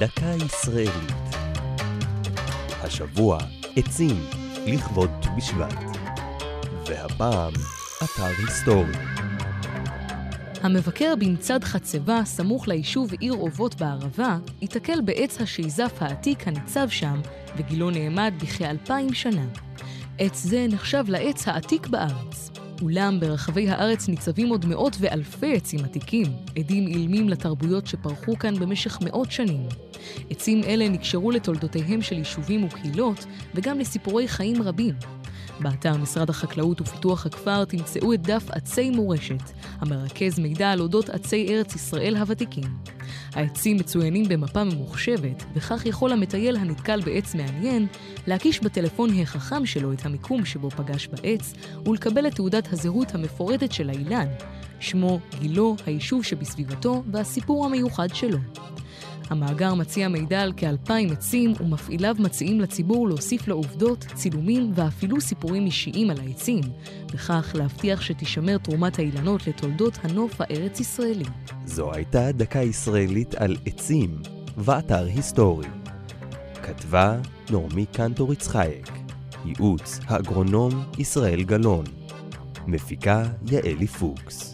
דקה ישראלית. השבוע עצים לכבוד ט"ו בשבט. והפעם אתר היסטורי. המבקר במצד חצבה, סמוך ליישוב עיר אובות בערבה, ייתקל בעץ השיזף העתיק הניצב שם, וגילו נעמד בכאלפיים שנה. עץ זה נחשב לעץ העתיק בארץ. אולם ברחבי הארץ ניצבים עוד מאות ואלפי עצים עתיקים, עדים אילמים לתרבויות שפרחו כאן במשך מאות שנים. עצים אלה נקשרו לתולדותיהם של יישובים וקהילות, וגם לסיפורי חיים רבים. באתר משרד החקלאות ופיתוח הכפר תמצאו את דף עצי מורשת, המרכז מידע על אודות עצי ארץ ישראל הוותיקים. העצים מצוינים במפה ממוחשבת, וכך יכול המטייל הנתקל בעץ מעניין להקיש בטלפון החכם שלו את המיקום שבו פגש בעץ, ולקבל את תעודת הזהות המפורטת של האילן, שמו, גילו, היישוב שבסביבתו והסיפור המיוחד שלו. המאגר מציע מידע על כאלפיים עצים, ומפעיליו מציעים לציבור להוסיף לו עובדות, צילומים ואפילו סיפורים אישיים על העצים, וכך להבטיח שתישמר תרומת האילנות לתולדות הנוף הארץ-ישראלי. זו הייתה דקה ישראלית על עצים, ואתר היסטורי. כתבה נעמי קנטור יצחייק, ייעוץ האגרונום ישראל גלאון, מפיקה יעלי פוקס.